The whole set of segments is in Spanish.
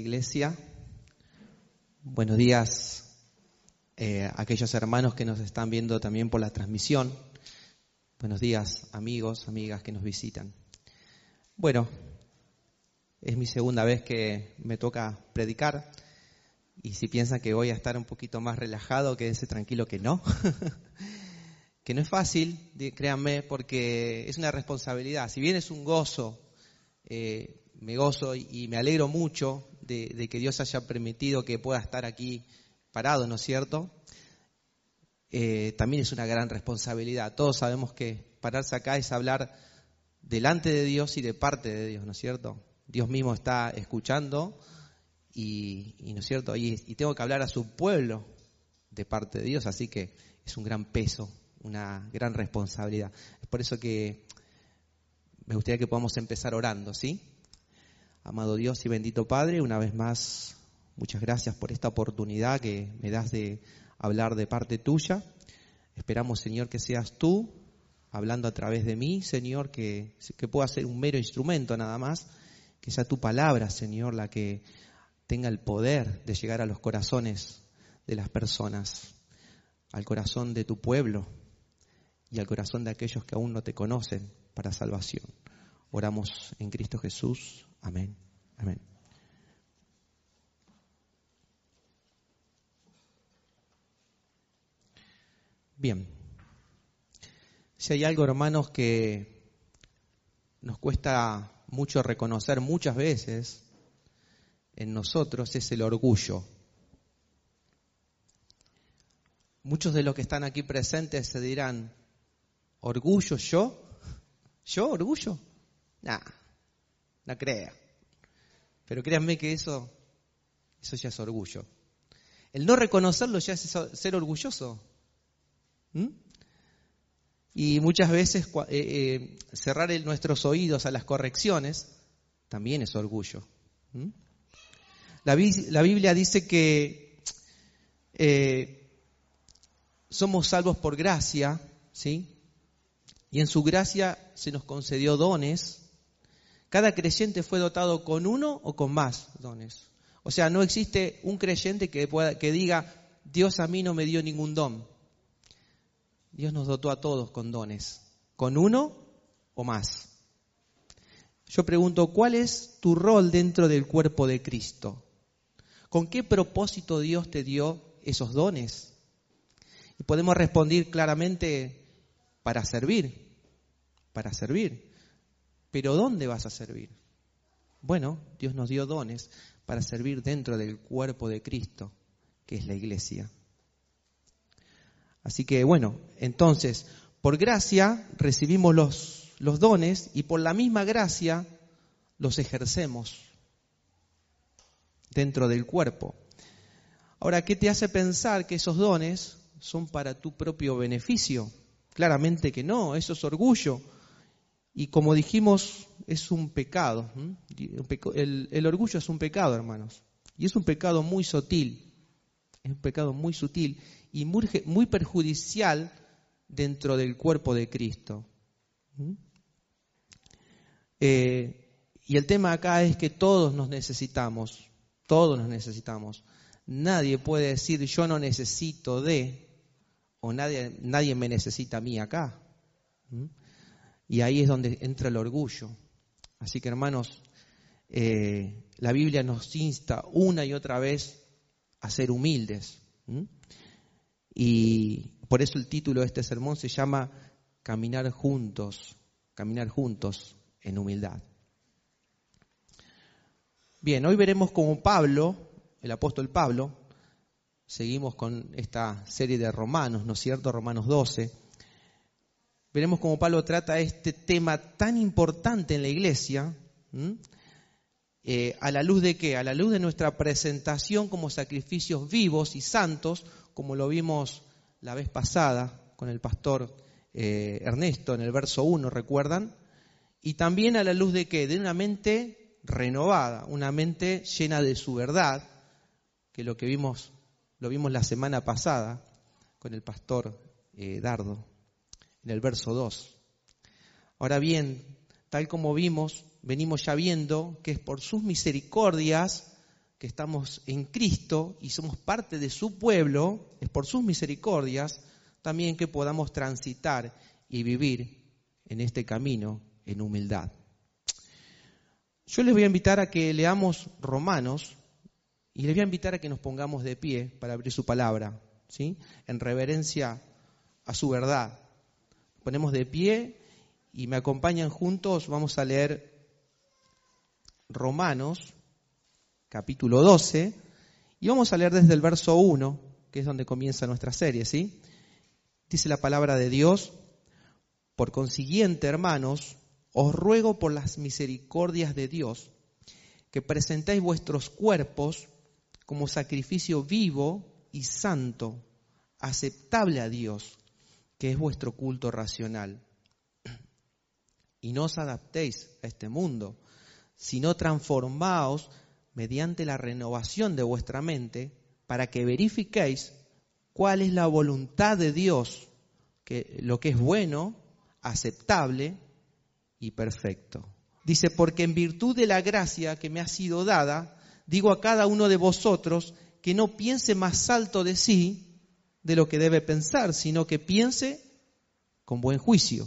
iglesia. Buenos días eh, a aquellos hermanos que nos están viendo también por la transmisión. Buenos días, amigos, amigas que nos visitan. Bueno, es mi segunda vez que me toca predicar. Y si piensan que voy a estar un poquito más relajado, quédense tranquilo que no. que no es fácil, créanme, porque es una responsabilidad. Si bien es un gozo, eh, me gozo y me alegro mucho de, que Dios haya permitido que pueda estar aquí parado, ¿no es cierto? Eh, también es una gran responsabilidad. Todos sabemos que pararse acá es hablar delante de Dios y de parte de Dios, ¿no es cierto? Dios mismo está escuchando y, ¿no es cierto? Y, y tengo que hablar a su pueblo de parte de Dios, así que es un gran peso, una gran responsabilidad. Es por eso que me gustaría que podamos empezar orando, ¿sí? Amado Dios y bendito Padre, una vez más, muchas gracias por esta oportunidad que me das de hablar de parte tuya. Esperamos, Señor, que seas tú hablando a través de mí, Señor, que, que pueda ser un mero instrumento nada más, que sea tu palabra, Señor, la que tenga el poder de llegar a los corazones de las personas, al corazón de tu pueblo y al corazón de aquellos que aún no te conocen para salvación. Oramos en Cristo Jesús. Amén. Amén. Bien. Si hay algo, hermanos, que nos cuesta mucho reconocer muchas veces en nosotros, es el orgullo. Muchos de los que están aquí presentes se dirán, ¿orgullo yo? ¿Yo orgullo? Nah, no crea. Pero créanme que eso, eso ya es orgullo. El no reconocerlo ya es ser orgulloso. ¿Mm? Y muchas veces eh, eh, cerrar nuestros oídos a las correcciones también es orgullo. ¿Mm? La, Biblia dice que eh, somos salvos por gracia, ¿sí? Y en su gracia se nos concedió dones cada creyente fue dotado con uno o con más dones. O sea, no existe un creyente que, pueda, que diga, Dios a mí no me dio ningún don. Dios nos dotó a todos con dones, con uno o más. Yo pregunto, ¿cuál es tu rol dentro del cuerpo de Cristo? ¿Con qué propósito Dios te dio esos dones? Y podemos responder claramente, para servir, para servir. Pero ¿dónde vas a servir? Bueno, Dios nos dio dones para servir dentro del cuerpo de Cristo, que es la iglesia. Así que bueno, entonces, por gracia recibimos los, los dones y por la misma gracia los ejercemos dentro del cuerpo. Ahora, ¿qué te hace pensar que esos dones son para tu propio beneficio? Claramente que no, eso es orgullo y como dijimos, es un pecado. El, orgullo es un pecado, hermanos. Y es un pecado muy sutil. Es un pecado muy sutil y muy, perjudicial dentro del cuerpo de Cristo. Eh, y el tema acá es que todos nos necesitamos. Todos nos necesitamos. Nadie puede decir yo no necesito de, o nadie, nadie me necesita a mí acá. Y ahí es donde entra el orgullo. Así que hermanos, eh, la Biblia nos insta una y otra vez a ser humildes. Y por eso el título de este sermón se llama Caminar juntos, caminar juntos en humildad. Bien, hoy veremos cómo Pablo, el apóstol Pablo, seguimos con esta serie de Romanos, ¿no es cierto? Romanos 12 veremos cómo Pablo trata este tema tan importante en la iglesia, eh, a la luz de qué? A la luz de nuestra presentación como sacrificios vivos y santos, como lo vimos la vez pasada con el pastor eh, Ernesto en el verso 1, ¿recuerdan? Y también a la luz de qué? De una mente renovada, una mente llena de su verdad, que lo que vimos, lo vimos la semana pasada con el pastor eh, Dardo en el verso 2. Ahora bien, tal como vimos, venimos ya viendo que es por sus misericordias que estamos en Cristo y somos parte de su pueblo, es por sus misericordias, también que podamos transitar y vivir en este camino en humildad. Yo les voy a invitar a que leamos Romanos y les voy a invitar a que nos pongamos de pie para abrir su palabra, ¿sí? En reverencia a su verdad. Ponemos de pie y me acompañan juntos, vamos a leer Romanos capítulo 12, y vamos a leer desde el verso 1, que es donde comienza nuestra serie, ¿sí? Dice la palabra de Dios, por consiguiente, hermanos, os ruego por las misericordias de Dios, que presentéis vuestros cuerpos como sacrificio vivo y santo, aceptable a Dios, que es vuestro culto racional. Y no os adaptéis a este mundo, sino transformaos mediante la renovación de vuestra mente, para que verifiquéis cuál es la voluntad de Dios, que, lo que es bueno, aceptable y perfecto. Dice, porque en virtud de la gracia que me ha sido dada, digo a cada uno de vosotros que no piense más alto de sí de lo que debe pensar, sino que piense con buen juicio,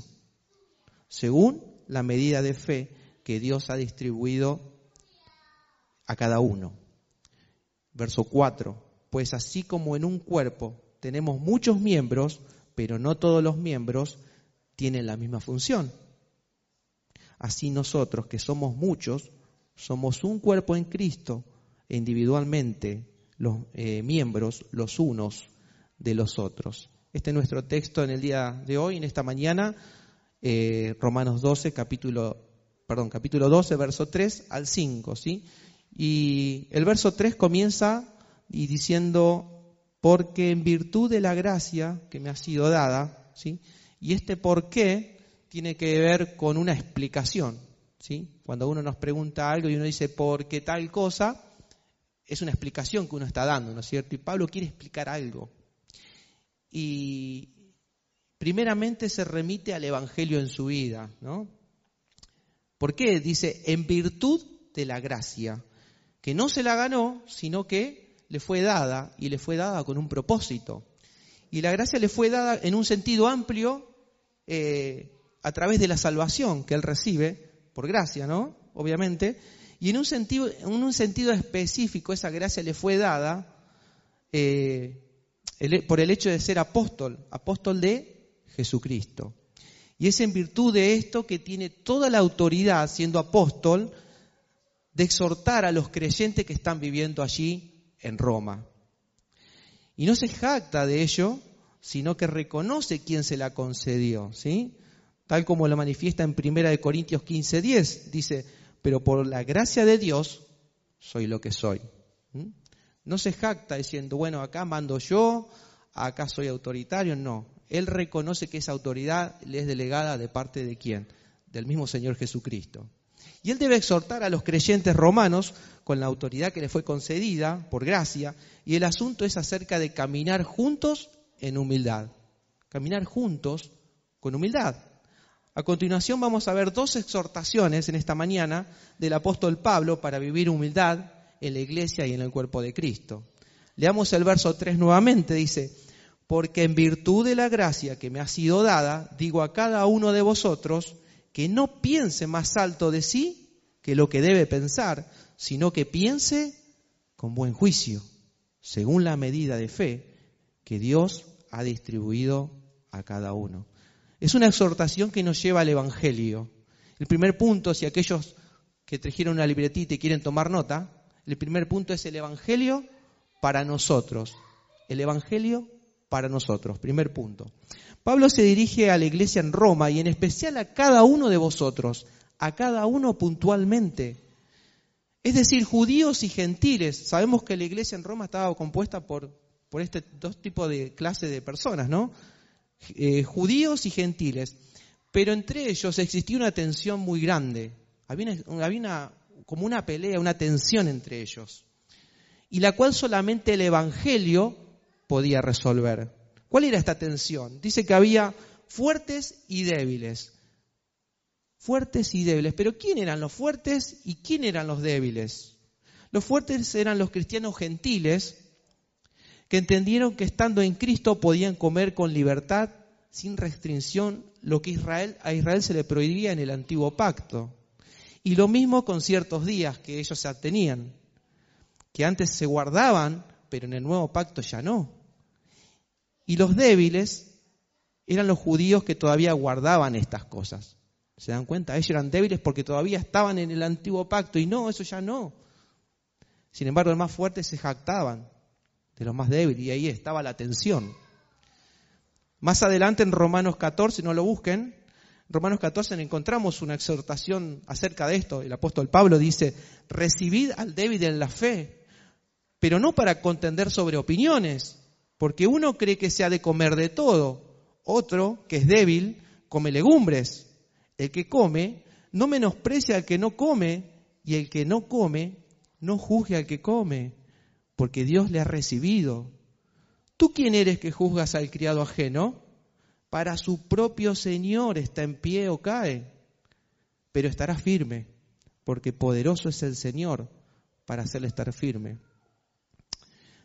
según la medida de fe que Dios ha distribuido a cada uno. Verso 4, pues así como en un cuerpo tenemos muchos miembros, pero no todos los miembros tienen la misma función. Así nosotros, que somos muchos, somos un cuerpo en Cristo individualmente los eh, miembros los unos de los otros. Este es nuestro texto en el día de hoy, en esta mañana, eh, Romanos 12, capítulo, perdón, capítulo 12, verso 3 al 5, ¿sí? Y el verso 3 comienza y diciendo, porque en virtud de la gracia que me ha sido dada, ¿sí? Y este por qué tiene que ver con una explicación, ¿sí? Cuando uno nos pregunta algo y uno dice, ¿por qué tal cosa? Es una explicación que uno está dando, ¿no es cierto? Y Pablo quiere explicar algo. Y primeramente se remite al Evangelio en su vida, ¿no? ¿Por qué? Dice, en virtud de la gracia que no se la ganó, sino que le fue dada y le fue dada con un propósito. Y la gracia le fue dada en un sentido amplio eh, a través de la salvación que él recibe, por gracia, ¿no? Obviamente. Y en un sentido, en un sentido específico esa gracia le fue dada eh, por el hecho de ser apóstol, apóstol de Jesucristo. Y es en virtud de esto que tiene toda la autoridad, siendo apóstol, de exhortar a los creyentes que están viviendo allí en Roma. Y no se jacta de ello, sino que reconoce quién se la concedió, ¿sí? Tal como lo manifiesta en 1 Corintios 15:10, dice, pero por la gracia de Dios soy lo que soy. No se jacta diciendo, bueno, acá mando yo, acá soy autoritario, no. Él reconoce que esa autoridad le es delegada de parte de quién? Del mismo Señor Jesucristo. Y él debe exhortar a los creyentes romanos con la autoridad que le fue concedida por gracia, y el asunto es acerca de caminar juntos en humildad. Caminar juntos con humildad. A continuación vamos a ver dos exhortaciones en esta mañana del apóstol Pablo para vivir humildad en la iglesia y en el cuerpo de Cristo. Leamos el verso 3 nuevamente, dice, porque en virtud de la gracia que me ha sido dada, digo a cada uno de vosotros, que no piense más alto de sí que lo que debe pensar, sino que piense con buen juicio, según la medida de fe que Dios ha distribuido a cada uno. Es una exhortación que nos lleva al Evangelio. El primer punto, si aquellos que trajeron una libretita y quieren tomar nota, el primer punto es el Evangelio para nosotros. El Evangelio para nosotros, primer punto. Pablo se dirige a la iglesia en Roma y en especial a cada uno de vosotros, a cada uno puntualmente. Es decir, judíos y gentiles. Sabemos que la iglesia en Roma estaba compuesta por, por este dos tipos de clase de personas, ¿no? Eh, judíos y gentiles. Pero entre ellos existía una tensión muy grande. Había, había como una pelea, una tensión entre ellos. Y la cual solamente el Evangelio podía resolver. ¿Cuál era esta tensión? Dice que había fuertes y débiles. Fuertes y débiles. Pero ¿quién eran los fuertes y quién eran los débiles? Los fuertes eran los cristianos gentiles que entendieron que estando en Cristo podían comer con libertad, sin restricción, lo que Israel, a Israel se le prohibía en el antiguo pacto. Y lo mismo con ciertos días que ellos se abstenían, que antes se guardaban, pero en el nuevo pacto ya no. Y los débiles eran los judíos que todavía guardaban estas cosas. ¿Se dan cuenta? Ellos eran débiles porque todavía estaban en el antiguo pacto y no, eso ya no. Sin embargo, los más fuertes se jactaban de los más débiles y ahí estaba la tensión. Más adelante en Romanos 14, no lo busquen, Romanos 14 encontramos una exhortación acerca de esto. El apóstol Pablo dice, recibid al débil en la fe, pero no para contender sobre opiniones, porque uno cree que se ha de comer de todo, otro, que es débil, come legumbres. El que come no menosprecia al que no come, y el que no come no juzgue al que come, porque Dios le ha recibido. ¿Tú quién eres que juzgas al criado ajeno? Para su propio Señor está en pie o cae, pero estará firme, porque poderoso es el Señor para hacerle estar firme.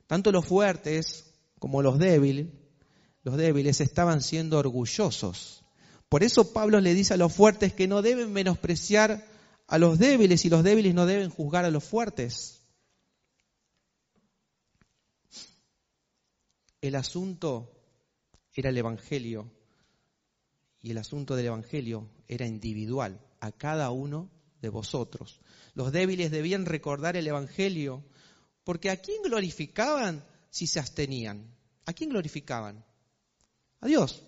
Tanto los fuertes como los débiles, los débiles estaban siendo orgullosos. Por eso Pablo le dice a los fuertes que no deben menospreciar a los débiles y los débiles no deben juzgar a los fuertes. El asunto era el Evangelio y el asunto del Evangelio era individual, a cada uno de vosotros. Los débiles debían recordar el Evangelio, porque ¿a quién glorificaban si se abstenían? ¿A quién glorificaban? A Dios.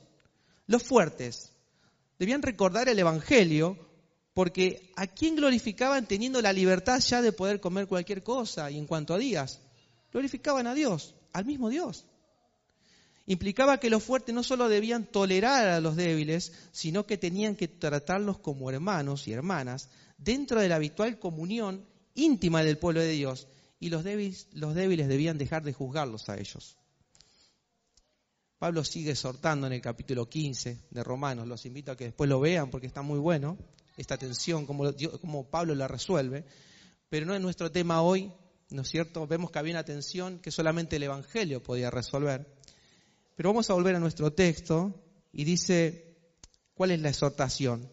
Los fuertes debían recordar el Evangelio, porque ¿a quién glorificaban teniendo la libertad ya de poder comer cualquier cosa? Y en cuanto a días, glorificaban a Dios, al mismo Dios implicaba que los fuertes no solo debían tolerar a los débiles, sino que tenían que tratarlos como hermanos y hermanas dentro de la habitual comunión íntima del pueblo de Dios. Y los débiles, los débiles debían dejar de juzgarlos a ellos. Pablo sigue exhortando en el capítulo 15 de Romanos. Los invito a que después lo vean porque está muy bueno esta tensión, como, como Pablo la resuelve. Pero no es nuestro tema hoy, ¿no es cierto? Vemos que había una tensión que solamente el Evangelio podía resolver. Pero vamos a volver a nuestro texto y dice, ¿cuál es la exhortación?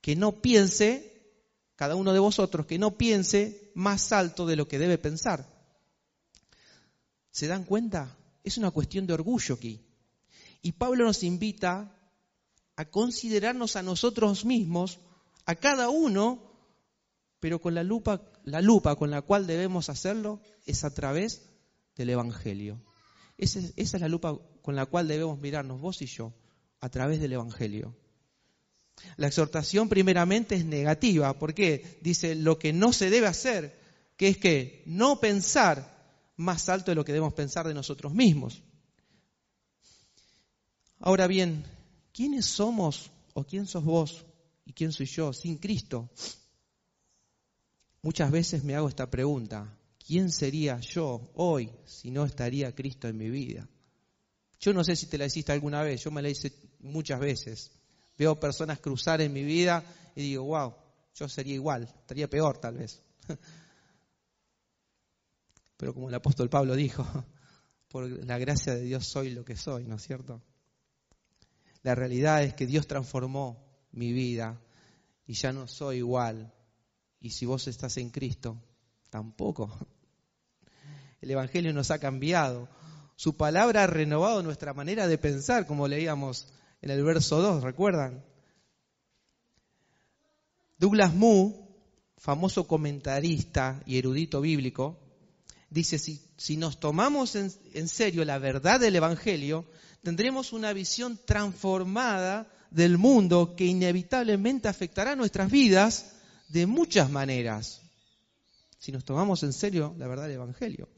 Que no piense, cada uno de vosotros, que no piense más alto de lo que debe pensar. ¿Se dan cuenta? Es una cuestión de orgullo aquí. Y Pablo nos invita a considerarnos a nosotros mismos, a cada uno, pero con la lupa, la lupa con la cual debemos hacerlo es a través del Evangelio. Esa, es la lupa con la cual debemos mirarnos vos y yo a través del Evangelio. La exhortación primeramente es negativa, porque dice lo que no se debe hacer, que es que no pensar más alto de lo que debemos pensar de nosotros mismos. Ahora bien, ¿quiénes somos o quién sos vos y quién soy yo sin Cristo? Muchas veces me hago esta pregunta, ¿quién sería yo hoy si no estaría Cristo en mi vida? Yo no sé si te la hiciste alguna vez, yo me la hice muchas veces. Veo personas cruzar en mi vida y digo, wow, yo sería igual, estaría peor tal vez. Pero como el apóstol Pablo dijo, por la gracia de Dios soy lo que soy, ¿no es cierto? La realidad es que Dios transformó mi vida y ya no soy igual. Y si vos estás en Cristo, tampoco. El Evangelio nos ha cambiado. Su palabra ha renovado nuestra manera de pensar, como leíamos en el verso 2, ¿recuerdan? Douglas Moo, famoso comentarista y erudito bíblico, dice, si, si nos tomamos en, en serio la verdad del Evangelio, tendremos una visión transformada del mundo que inevitablemente afectará nuestras vidas de muchas maneras si nos tomamos en serio la verdad del Evangelio.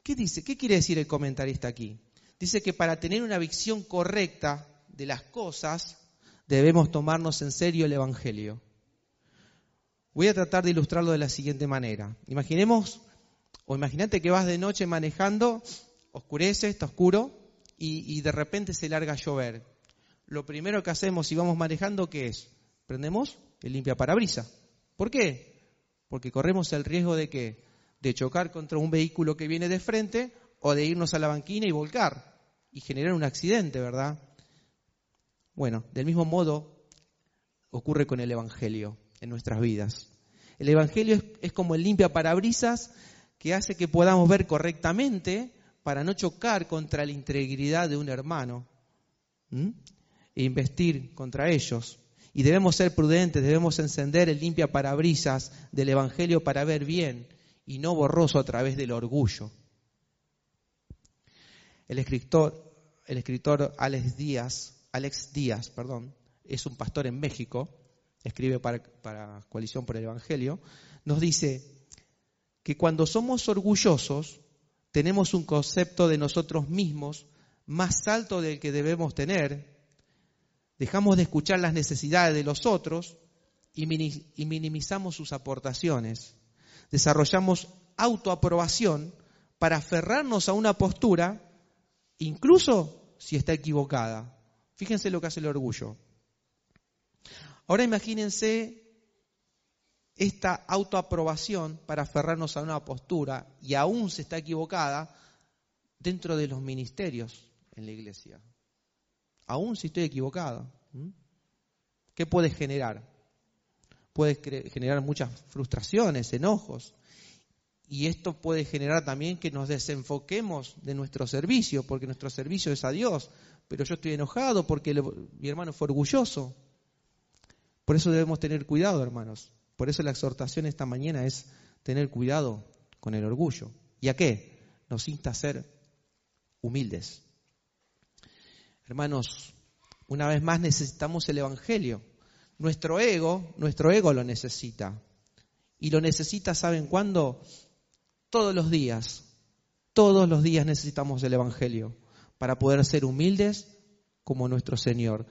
¿Qué dice? ¿Qué quiere decir el comentarista aquí? Dice que para tener una visión correcta de las cosas debemos tomarnos en serio el Evangelio. Voy a tratar de ilustrarlo de la siguiente manera. Imaginemos, o imagínate que vas de noche manejando, oscurece, está oscuro, y, de repente se larga a llover. Lo primero que hacemos si vamos manejando, ¿qué es? Prendemos el limpia parabrisa. ¿Por qué? Porque corremos el riesgo de que de chocar contra un vehículo que viene de frente o de irnos a la banquina y volcar y generar un accidente, ¿verdad? Bueno, del mismo modo ocurre con el Evangelio en nuestras vidas. El Evangelio es, como el limpia parabrisas que hace que podamos ver correctamente para no chocar contra la integridad de un hermano e investir contra ellos. Y debemos ser prudentes, debemos encender el limpia parabrisas del Evangelio para ver bien y no borroso a través del orgullo. El escritor, el escritor Alex Díaz, Alex Díaz, perdón, es un pastor en México, escribe para, para Coalición por el Evangelio, nos dice que cuando somos orgullosos tenemos un concepto de nosotros mismos más alto del que debemos tener, dejamos de escuchar las necesidades de los otros y minimizamos sus aportaciones. Desarrollamos autoaprobación para aferrarnos a una postura, incluso si está equivocada. Fíjense lo que hace el orgullo. Ahora imagínense esta autoaprobación para aferrarnos a una postura y aún se está equivocada dentro de los ministerios en la iglesia. Aún si estoy equivocado. ¿Qué puede generar? Puede generar muchas frustraciones, enojos. Y esto puede generar también que nos desenfoquemos de nuestro servicio, porque nuestro servicio es a Dios. Pero yo estoy enojado porque mi hermano fue orgulloso. Por eso debemos tener cuidado, hermanos. Por eso la exhortación esta mañana es tener cuidado con el orgullo. ¿Y a qué? Nos insta a ser humildes. Hermanos, una vez más necesitamos el Evangelio. Nuestro ego, nuestro ego lo necesita. Y lo necesita, ¿saben cuándo? Todos los días. Todos los días necesitamos el Evangelio para poder ser humildes como nuestro Señor.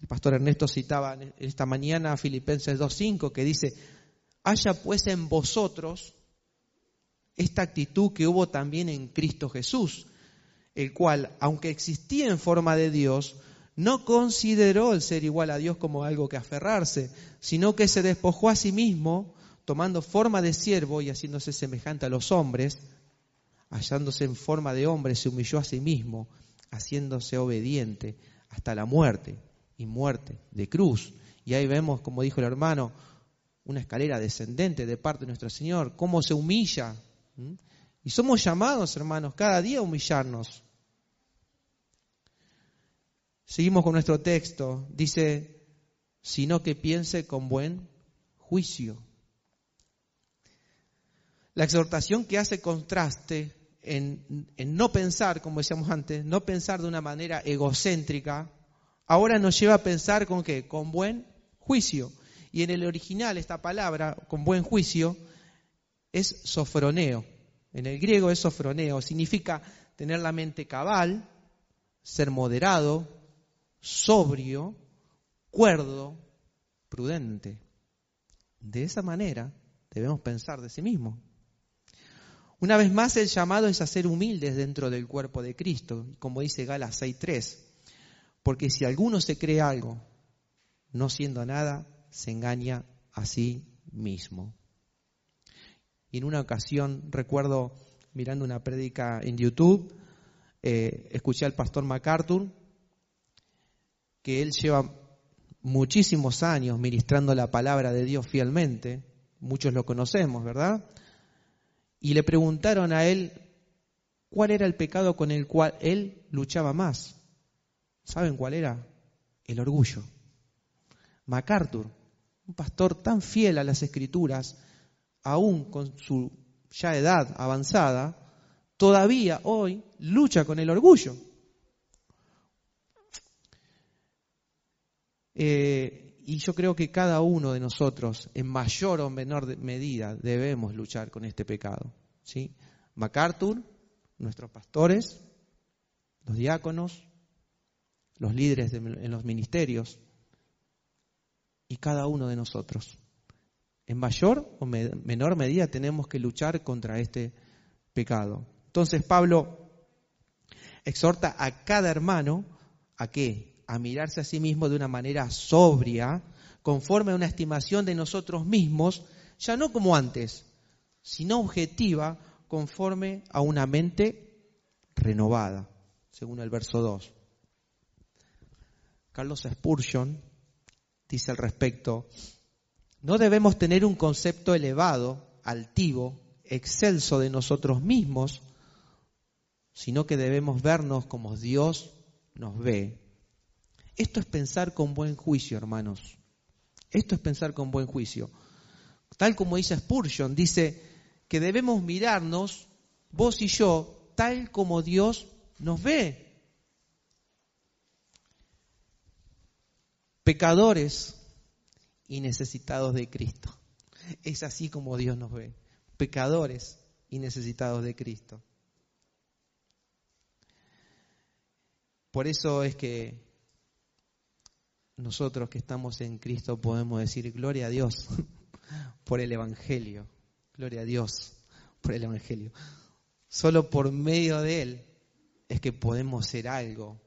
El pastor Ernesto citaba esta mañana a Filipenses 2.5 que dice, haya pues en vosotros esta actitud que hubo también en Cristo Jesús, el cual, aunque existía en forma de Dios, no consideró el ser igual a Dios como algo que aferrarse, sino que se despojó a sí mismo, tomando forma de siervo y haciéndose semejante a los hombres, hallándose en forma de hombre, se humilló a sí mismo, haciéndose obediente hasta la muerte y muerte de cruz. Y ahí vemos, como dijo el hermano, una escalera descendente de parte de nuestro Señor, cómo se humilla. Y somos llamados, hermanos, cada día a humillarnos. Seguimos con nuestro texto. Dice, sino que piense con buen juicio. La exhortación que hace contraste en, no pensar, como decíamos antes, no pensar de una manera egocéntrica, ahora nos lleva a pensar con qué? Con buen juicio. Y en el original esta palabra, con buen juicio, es sofroneo. En el griego es sofroneo, significa tener la mente cabal, ser moderado, sobrio, cuerdo, prudente. De esa manera debemos pensar de sí mismo. Una vez más, el llamado es a ser humildes dentro del cuerpo de Cristo, como dice Galas 6.3. Porque si alguno se cree algo, no siendo nada, se engaña a sí mismo. Y en una ocasión, recuerdo mirando una prédica en YouTube, eh, escuché al pastor MacArthur, que él lleva muchísimos años ministrando la palabra de Dios fielmente, muchos lo conocemos, ¿verdad? Y le preguntaron a él cuál era el pecado con el cual él luchaba más. ¿Saben cuál era? El orgullo. MacArthur, un pastor tan fiel a las escrituras, aún con su ya edad avanzada, todavía hoy lucha con el orgullo. Eh, y yo creo que cada uno de nosotros, en mayor o menor medida, debemos luchar con este pecado. ¿sí? MacArthur, nuestros pastores, los diáconos, los líderes en los ministerios y cada uno de nosotros. En mayor o menor medida tenemos que luchar contra este pecado. Entonces Pablo exhorta a cada hermano a qué? A mirarse a sí mismo de una manera sobria, conforme a una estimación de nosotros mismos, ya no como antes, sino objetiva conforme a una mente renovada, según el verso 2. Carlos Spurgeon dice al respecto, no debemos tener un concepto elevado, altivo, excelso de nosotros mismos, sino que debemos vernos como Dios nos ve. Esto es pensar con buen juicio, hermanos. Esto es pensar con buen juicio. Tal como dice Spurgeon, dice que debemos mirarnos, vos y yo, tal como Dios nos ve. Pecadores y necesitados de Cristo. Es así como Dios nos ve. Pecadores y necesitados de Cristo. Por eso es que nosotros que estamos en Cristo podemos decir gloria a Dios por el Evangelio. Gloria a Dios por el Evangelio. Solo por medio de Él es que podemos ser algo.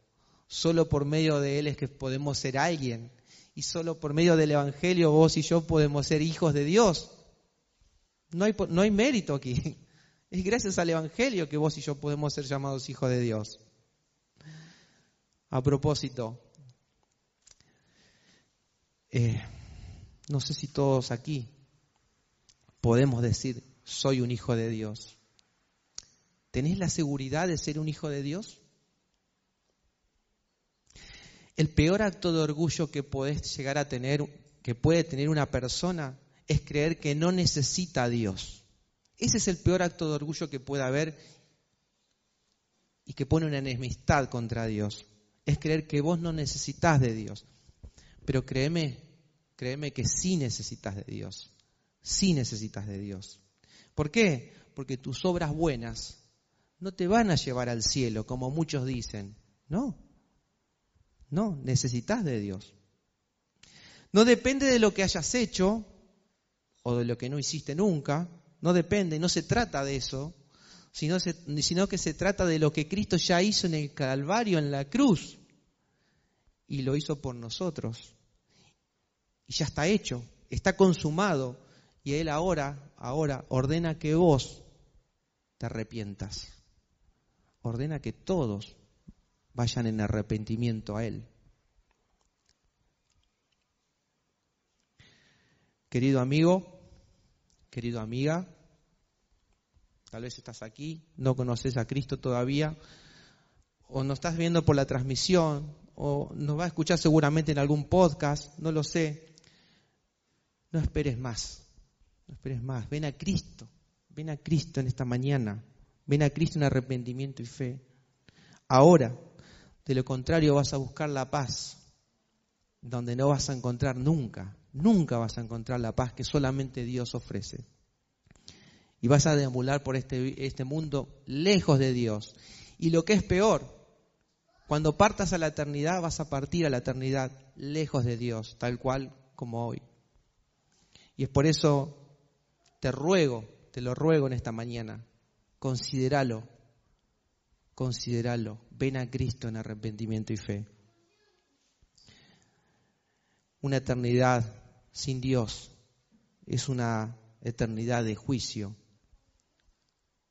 Solo por medio de Él es que podemos ser alguien. Y solo por medio del Evangelio vos y yo podemos ser hijos de Dios. No hay, no hay mérito aquí. Es gracias al Evangelio que vos y yo podemos ser llamados hijos de Dios. A propósito, eh, no sé si todos aquí podemos decir, soy un hijo de Dios. ¿Tenés la seguridad de ser un hijo de Dios? El peor acto de orgullo que podés llegar a tener, que puede tener una persona, es creer que no necesita a Dios. Ese es el peor acto de orgullo que puede haber y que pone una enemistad contra Dios. Es creer que vos no necesitas de Dios. Pero créeme, créeme que sí necesitas de Dios sí necesitas de Dios. ¿Por qué? Porque tus obras buenas no te van a llevar al cielo, como muchos dicen. No, no, necesitas de Dios. No depende de lo que hayas hecho o de lo que no hiciste nunca, no depende, no se trata de eso, sino, sino que se trata de lo que Cristo ya hizo en el Calvario, en la cruz, y lo hizo por nosotros. Y ya está hecho, está consumado. Y Él ahora, ahora ordena que vos te arrepientas. Ordena que todos vayan en arrepentimiento a Él. Querido amigo, querido amiga, tal vez estás aquí, no conoces a Cristo todavía, o nos estás viendo por la transmisión, o nos va a escuchar seguramente en algún podcast, no lo sé. No esperes más. No esperes más, ven a Cristo, ven a Cristo en esta mañana, ven a Cristo en arrepentimiento y fe. Ahora, de lo contrario vas a buscar la paz, donde no vas a encontrar nunca, nunca vas a encontrar la paz que solamente Dios ofrece. Y vas a deambular por este, este mundo lejos de Dios. Y lo que es peor, cuando partas a la eternidad, vas a partir a la eternidad lejos de Dios, tal cual como hoy. Y es por eso te ruego, te lo ruego en esta mañana, considéralo, considéralo, ven a Cristo en arrepentimiento y fe. Una eternidad sin Dios es una eternidad de juicio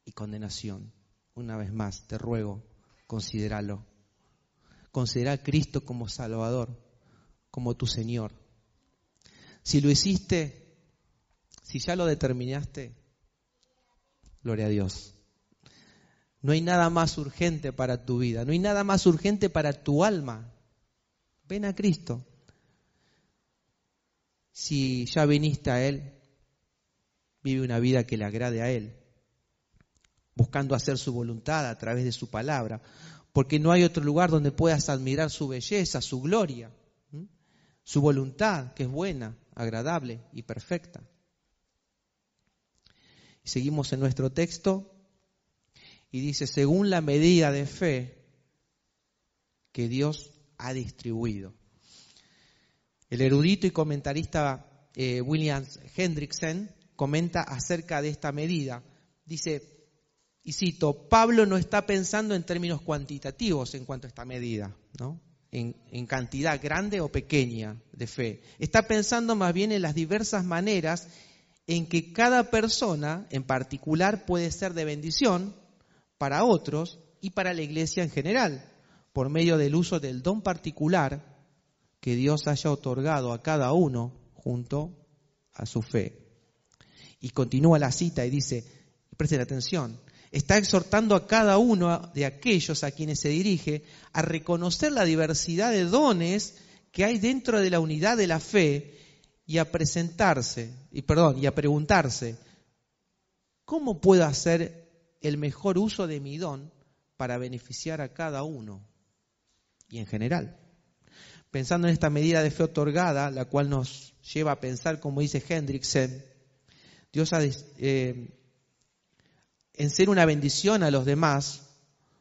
y condenación. Una vez más, te ruego, considéralo. Considera a Cristo como Salvador, como tu Señor. Si lo hiciste, si ya lo determinaste, gloria a Dios. No hay nada más urgente para tu vida, no hay nada más urgente para tu alma. Ven a Cristo. Si ya viniste a Él, vive una vida que le agrade a Él, buscando hacer su voluntad a través de su palabra, porque no hay otro lugar donde puedas admirar su belleza, su gloria, su voluntad, que es buena, agradable y perfecta. Seguimos en nuestro texto y dice, según la medida de fe que Dios ha distribuido. El erudito y comentarista eh, William Hendrickson comenta acerca de esta medida. Dice, y cito, Pablo no está pensando en términos cuantitativos en cuanto a esta medida, ¿no? En, cantidad grande o pequeña de fe. Está pensando más bien en las diversas maneras en que cada persona en particular puede ser de bendición para otros y para la iglesia en general, por medio del uso del don particular que Dios haya otorgado a cada uno junto a su fe. Y continúa la cita y dice, presten atención, está exhortando a cada uno de aquellos a quienes se dirige a reconocer la diversidad de dones que hay dentro de la unidad de la fe y a presentarse, y perdón, y a preguntarse, ¿cómo puedo hacer el mejor uso de mi don para beneficiar a cada uno y en general? Pensando en esta medida de fe otorgada, la cual nos lleva a pensar, como dice Hendrickson, Dios ha, eh, en ser una bendición a los demás,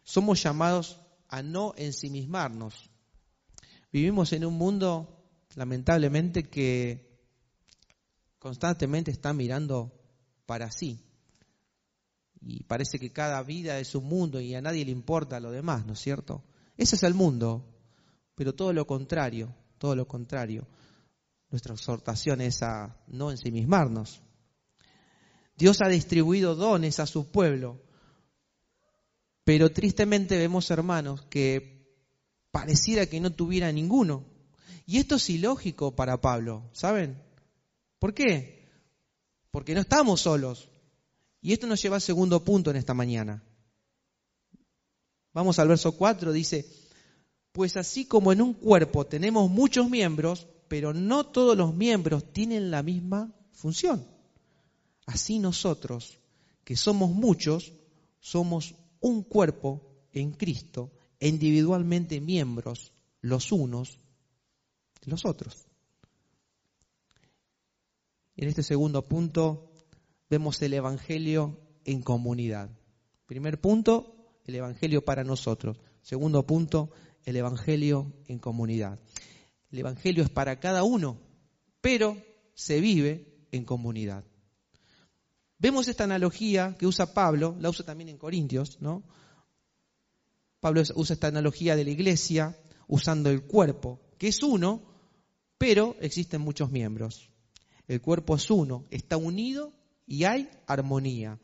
somos llamados a no ensimismarnos. Vivimos en un mundo, lamentablemente, que constantemente está mirando para sí. Y parece que cada vida es un mundo y a nadie le importa lo demás, ¿no es cierto? Ese es el mundo, pero todo lo contrario, todo lo contrario. Nuestra exhortación es a no ensimismarnos. Dios ha distribuido dones a su pueblo, pero tristemente vemos hermanos que pareciera que no tuviera ninguno. Y esto es ilógico para Pablo, ¿saben? ¿Por qué? Porque no estamos solos. Y esto nos lleva al segundo punto en esta mañana. Vamos al verso 4, dice, pues así como en un cuerpo tenemos muchos miembros, pero no todos los miembros tienen la misma función. Así nosotros, que somos muchos, somos un cuerpo en Cristo, individualmente miembros los unos los otros. En este segundo punto vemos el Evangelio en comunidad. Primer punto, el Evangelio para nosotros. Segundo punto, el Evangelio en comunidad. El Evangelio es para cada uno, pero se vive en comunidad. Vemos esta analogía que usa Pablo, la usa también en Corintios, ¿no? Pablo usa esta analogía de la iglesia usando el cuerpo, que es uno, pero existen muchos miembros. El cuerpo es uno, está unido y hay armonía.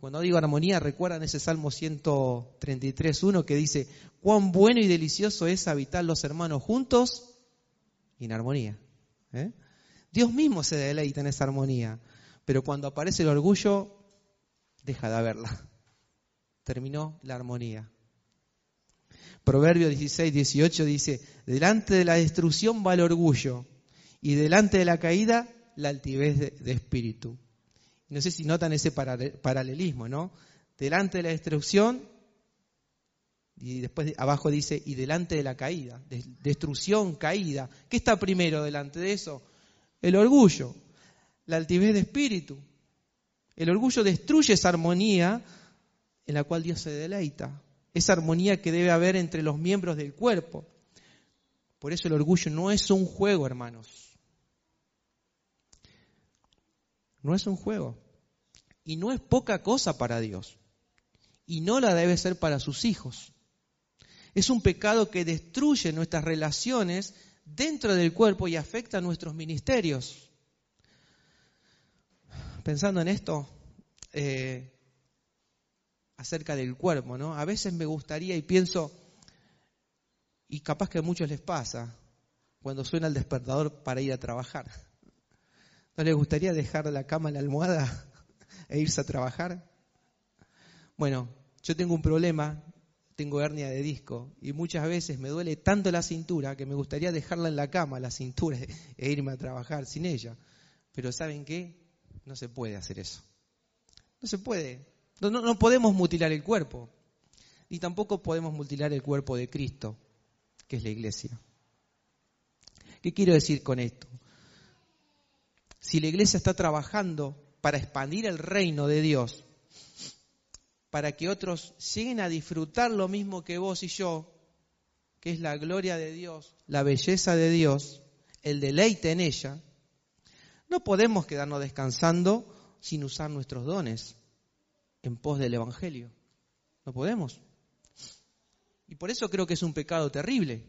Cuando digo armonía, recuerdan ese Salmo 133.1 que dice, cuán bueno y delicioso es habitar los hermanos juntos en armonía. ¿eh? Dios mismo se deleita en esa armonía pero cuando aparece el orgullo, deja de haberla. Terminó la armonía. Proverbio 16, 18 dice, delante de la destrucción va el orgullo y delante de la caída la altivez de, espíritu. No sé si notan ese paralelismo, ¿no? Delante de la destrucción y después abajo dice, y delante de la caída, destrucción, caída. ¿Qué está primero delante de eso? El orgullo la altivez de espíritu. El orgullo destruye esa armonía en la cual Dios se deleita, esa armonía que debe haber entre los miembros del cuerpo. Por eso el orgullo no es un juego, hermanos. No es un juego. Y no es poca cosa para Dios. Y no la debe ser para sus hijos. Es un pecado que destruye nuestras relaciones dentro del cuerpo y afecta a nuestros ministerios pensando en esto eh, acerca del cuerpo, ¿no? A veces me gustaría y pienso, y capaz que a muchos les pasa, cuando suena el despertador para ir a trabajar. ¿No les gustaría dejar la cama en la almohada e irse a trabajar? Bueno, yo tengo un problema, tengo hernia de disco y muchas veces me duele tanto la cintura que me gustaría dejarla en la cama, la cintura, e irme a trabajar sin ella. Pero ¿saben qué? No se puede hacer eso. No se puede. No, podemos mutilar el cuerpo. Y tampoco podemos mutilar el cuerpo de Cristo, que es la iglesia. ¿Qué quiero decir con esto? Si la iglesia está trabajando para expandir el reino de Dios, para que otros lleguen a disfrutar lo mismo que vos y yo, que es la gloria de Dios, la belleza de Dios, el deleite en ella, no podemos quedarnos descansando sin usar nuestros dones en pos del Evangelio. No podemos. Y por eso creo que es un pecado terrible.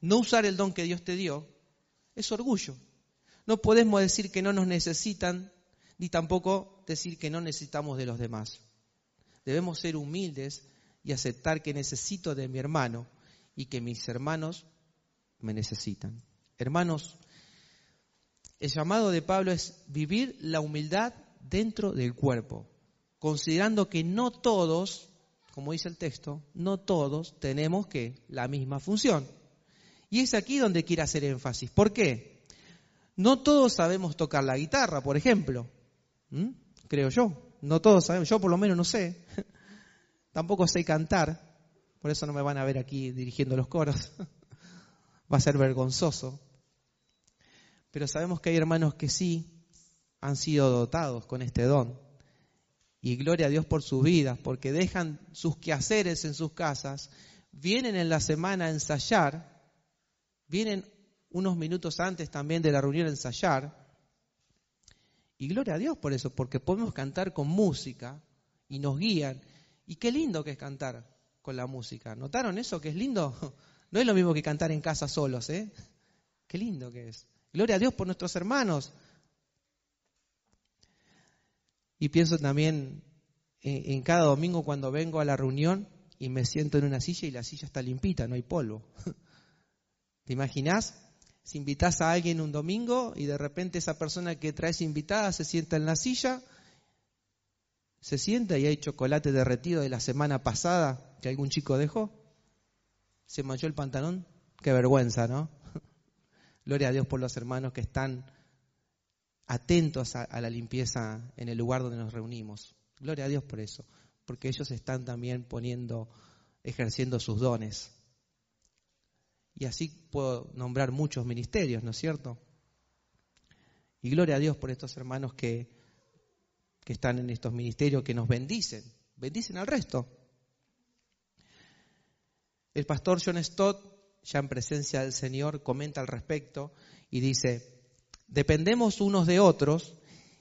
No usar el don que Dios te dio es orgullo. No podemos decir que no nos necesitan, ni tampoco decir que no necesitamos de los demás. Debemos ser humildes y aceptar que necesito de mi hermano y que mis hermanos me necesitan. Hermanos, el llamado de Pablo es vivir la humildad dentro del cuerpo, considerando que no todos, como dice el texto, no todos tenemos que la misma función. Y es aquí donde quiere hacer énfasis. ¿Por qué? No todos sabemos tocar la guitarra, por ejemplo. ¿Mm? Creo yo. No todos sabemos. Yo por lo menos no sé. Tampoco sé cantar. Por eso no me van a ver aquí dirigiendo los coros. Va a ser vergonzoso. Pero sabemos que hay hermanos que sí han sido dotados con este don. Y gloria a Dios por sus vidas, porque dejan sus quehaceres en sus casas, vienen en la semana a ensayar vienen unos minutos antes también de la reunión a ensayar. Y gloria a Dios por eso, porque podemos cantar con música y nos guían. Y qué lindo que es cantar con la música. ¿Notaron eso que es lindo? No es lo mismo que cantar en casa solos, ¿eh? Qué lindo que es. Gloria a Dios por nuestros hermanos. Y pienso también en, cada domingo cuando vengo a la reunión y me siento en una silla y la silla está limpita, no hay polvo. ¿Te imaginas? Si invitas a alguien un domingo y de repente esa persona que traes invitada se sienta en la silla, se sienta y hay chocolate derretido de la semana pasada que algún chico dejó, se manchó el pantalón, qué vergüenza, ¿no? Gloria a Dios por los hermanos que están atentos a, a la limpieza en el lugar donde nos reunimos. Gloria a Dios por eso, porque ellos están también poniendo, ejerciendo sus dones. Y así puedo nombrar muchos ministerios, ¿no es cierto? Y gloria a Dios por estos hermanos que, que están en estos ministerios, que nos bendicen, bendicen al resto. El pastor John Stott, ya en presencia del Señor, comenta al respecto y dice, dependemos unos de otros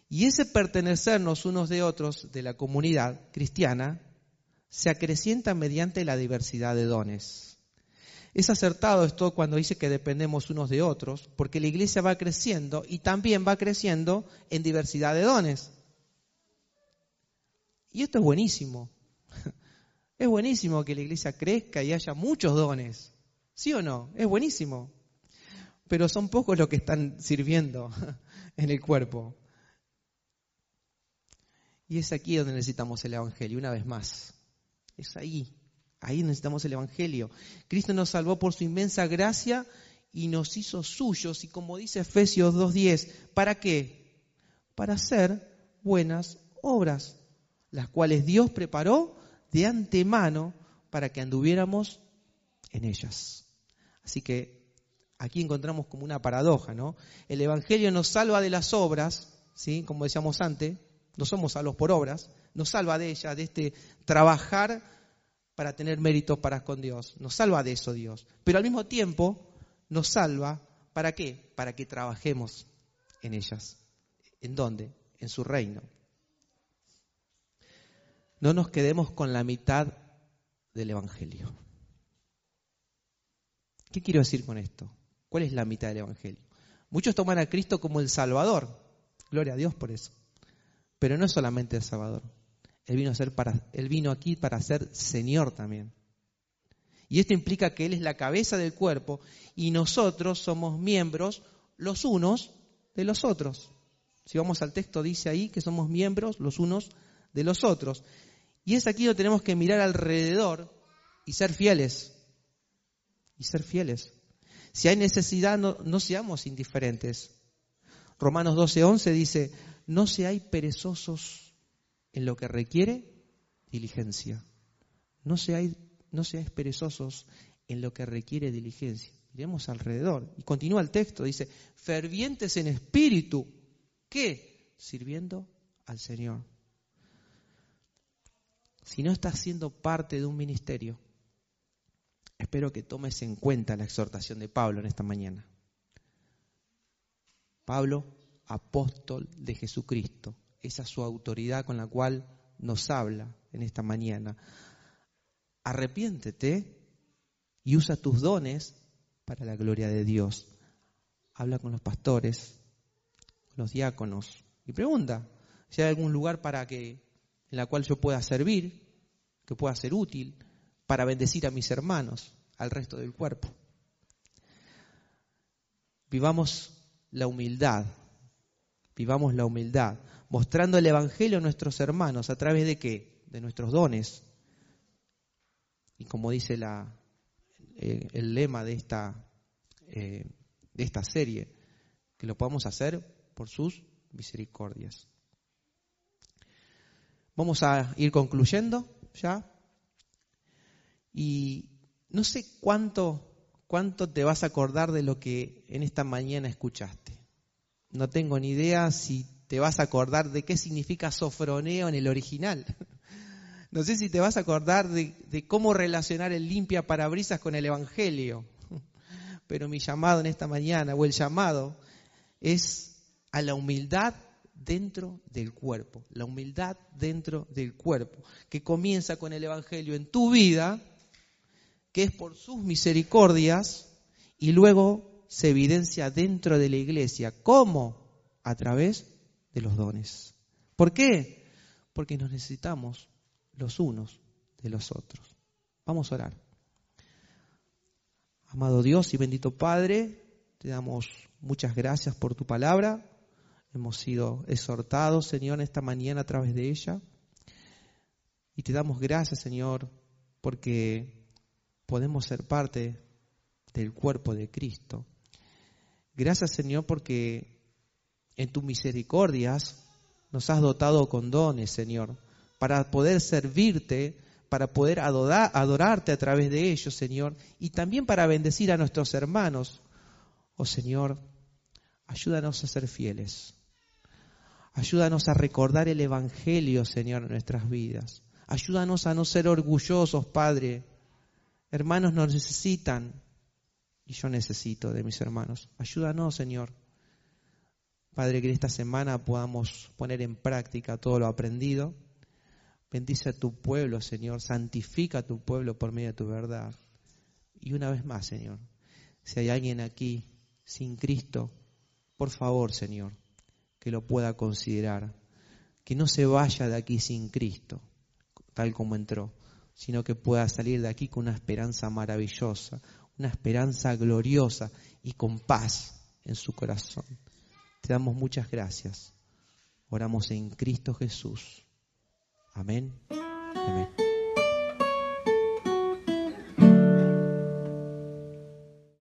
y ese pertenecernos unos de otros de la comunidad cristiana se acrecienta mediante la diversidad de dones. Es acertado esto cuando dice que dependemos unos de otros, porque la iglesia va creciendo y también va creciendo en diversidad de dones. Y esto es buenísimo. Es buenísimo que la iglesia crezca y haya muchos dones. ¿Sí o no? Es buenísimo. Pero son pocos los que están sirviendo en el cuerpo. Y es aquí donde necesitamos el Evangelio, una vez más. Es ahí, Ahí necesitamos el Evangelio. Cristo nos salvó por su inmensa gracia y nos hizo suyos. Y como dice Efesios 2.10, ¿para qué? Para hacer buenas obras, las cuales Dios preparó de antemano para que anduviéramos en ellas. Así que aquí encontramos como una paradoja, ¿no? El Evangelio nos salva de las obras, ¿sí? Como decíamos antes, no somos salvos por obras, nos salva de ellas, de este trabajar para tener méritos para con Dios. Nos salva de eso Dios. Pero al mismo tiempo nos salva para qué? Para que trabajemos en ellas. ¿En dónde? En su reino. No nos quedemos con la mitad del Evangelio. ¿Qué quiero decir con esto? ¿Cuál es la mitad del Evangelio? Muchos toman a Cristo como el Salvador. Gloria a Dios por eso. Pero no es solamente el Salvador. Él vino, a ser para, él vino aquí para ser Señor también. Y esto implica que Él es la cabeza del cuerpo y nosotros somos miembros los unos de los otros. Si vamos al texto, dice ahí que somos miembros los unos de los otros. Y es aquí donde tenemos que mirar alrededor y ser fieles. Y ser fieles. Si hay necesidad, no, seamos indiferentes. Romanos 12:11 dice, no seáis perezosos en lo que requiere diligencia. No seáis, no seáis perezosos en lo que requiere diligencia. Miremos alrededor. Y continúa el texto, dice, fervientes en espíritu. ¿Qué? Sirviendo al Señor. Si no estás siendo parte de un ministerio, espero que tomes en cuenta la exhortación de Pablo en esta mañana. Pablo, apóstol de Jesucristo, esa su autoridad con la cual nos habla en esta mañana. Arrepiéntete y usa tus dones para la gloria de Dios. Habla con los pastores, los diáconos, y pregunta si hay algún lugar para que, en la cual yo pueda servir, que pueda ser útil, para bendecir a mis hermanos, al resto del cuerpo. Vivamos la humildad, vivamos la humildad, mostrando el Evangelio a nuestros hermanos a través de qué? De nuestros dones. Y como dice la, eh, el lema de esta, eh, de esta serie, que lo podamos hacer por sus misericordias. Vamos a ir concluyendo ya. Y no sé cuánto, cuánto te vas a acordar de lo que en esta mañana escuchaste. No tengo ni idea si te vas a acordar de qué significa sofroneo en el original. No sé si te vas a acordar de, cómo relacionar el limpia parabrisas con el Evangelio. Pero mi llamado en esta mañana, o el llamado, es a la humildad dentro del cuerpo. La humildad dentro del cuerpo. Que comienza con el Evangelio en tu vida que es por sus misericordias y luego se evidencia dentro de la iglesia. ¿Cómo? A través de los dones. ¿Por qué? Porque nos necesitamos los unos de los otros. Vamos a orar. Amado Dios y bendito Padre, te damos muchas gracias por tu palabra. Hemos sido exhortados, Señor, esta mañana a través de ella. Y te damos gracias, Señor, porque podemos ser parte del cuerpo de Cristo. Gracias Señor porque en tus misericordias nos has dotado con dones, Señor, para poder servirte, para poder adorarte a través de ellos, Señor, y también para bendecir a nuestros hermanos. Oh Señor, ayúdanos a ser fieles. Ayúdanos a recordar el Evangelio, Señor, en nuestras vidas. Ayúdanos a no ser orgullosos, Padre, Hermanos nos necesitan y yo necesito de mis hermanos. Ayúdanos, Señor. Padre, que esta semana podamos poner en práctica todo lo aprendido. Bendice a tu pueblo, Señor. Santifica a tu pueblo por medio de tu verdad. Y una vez más, Señor, si hay alguien aquí sin Cristo, por favor, Señor, que lo pueda considerar. Que no se vaya de aquí sin Cristo, tal como entró sino que pueda salir de aquí con una esperanza maravillosa, una esperanza gloriosa y con paz en su corazón. Te damos muchas gracias. Oramos en Cristo Jesús. Amén. Amén.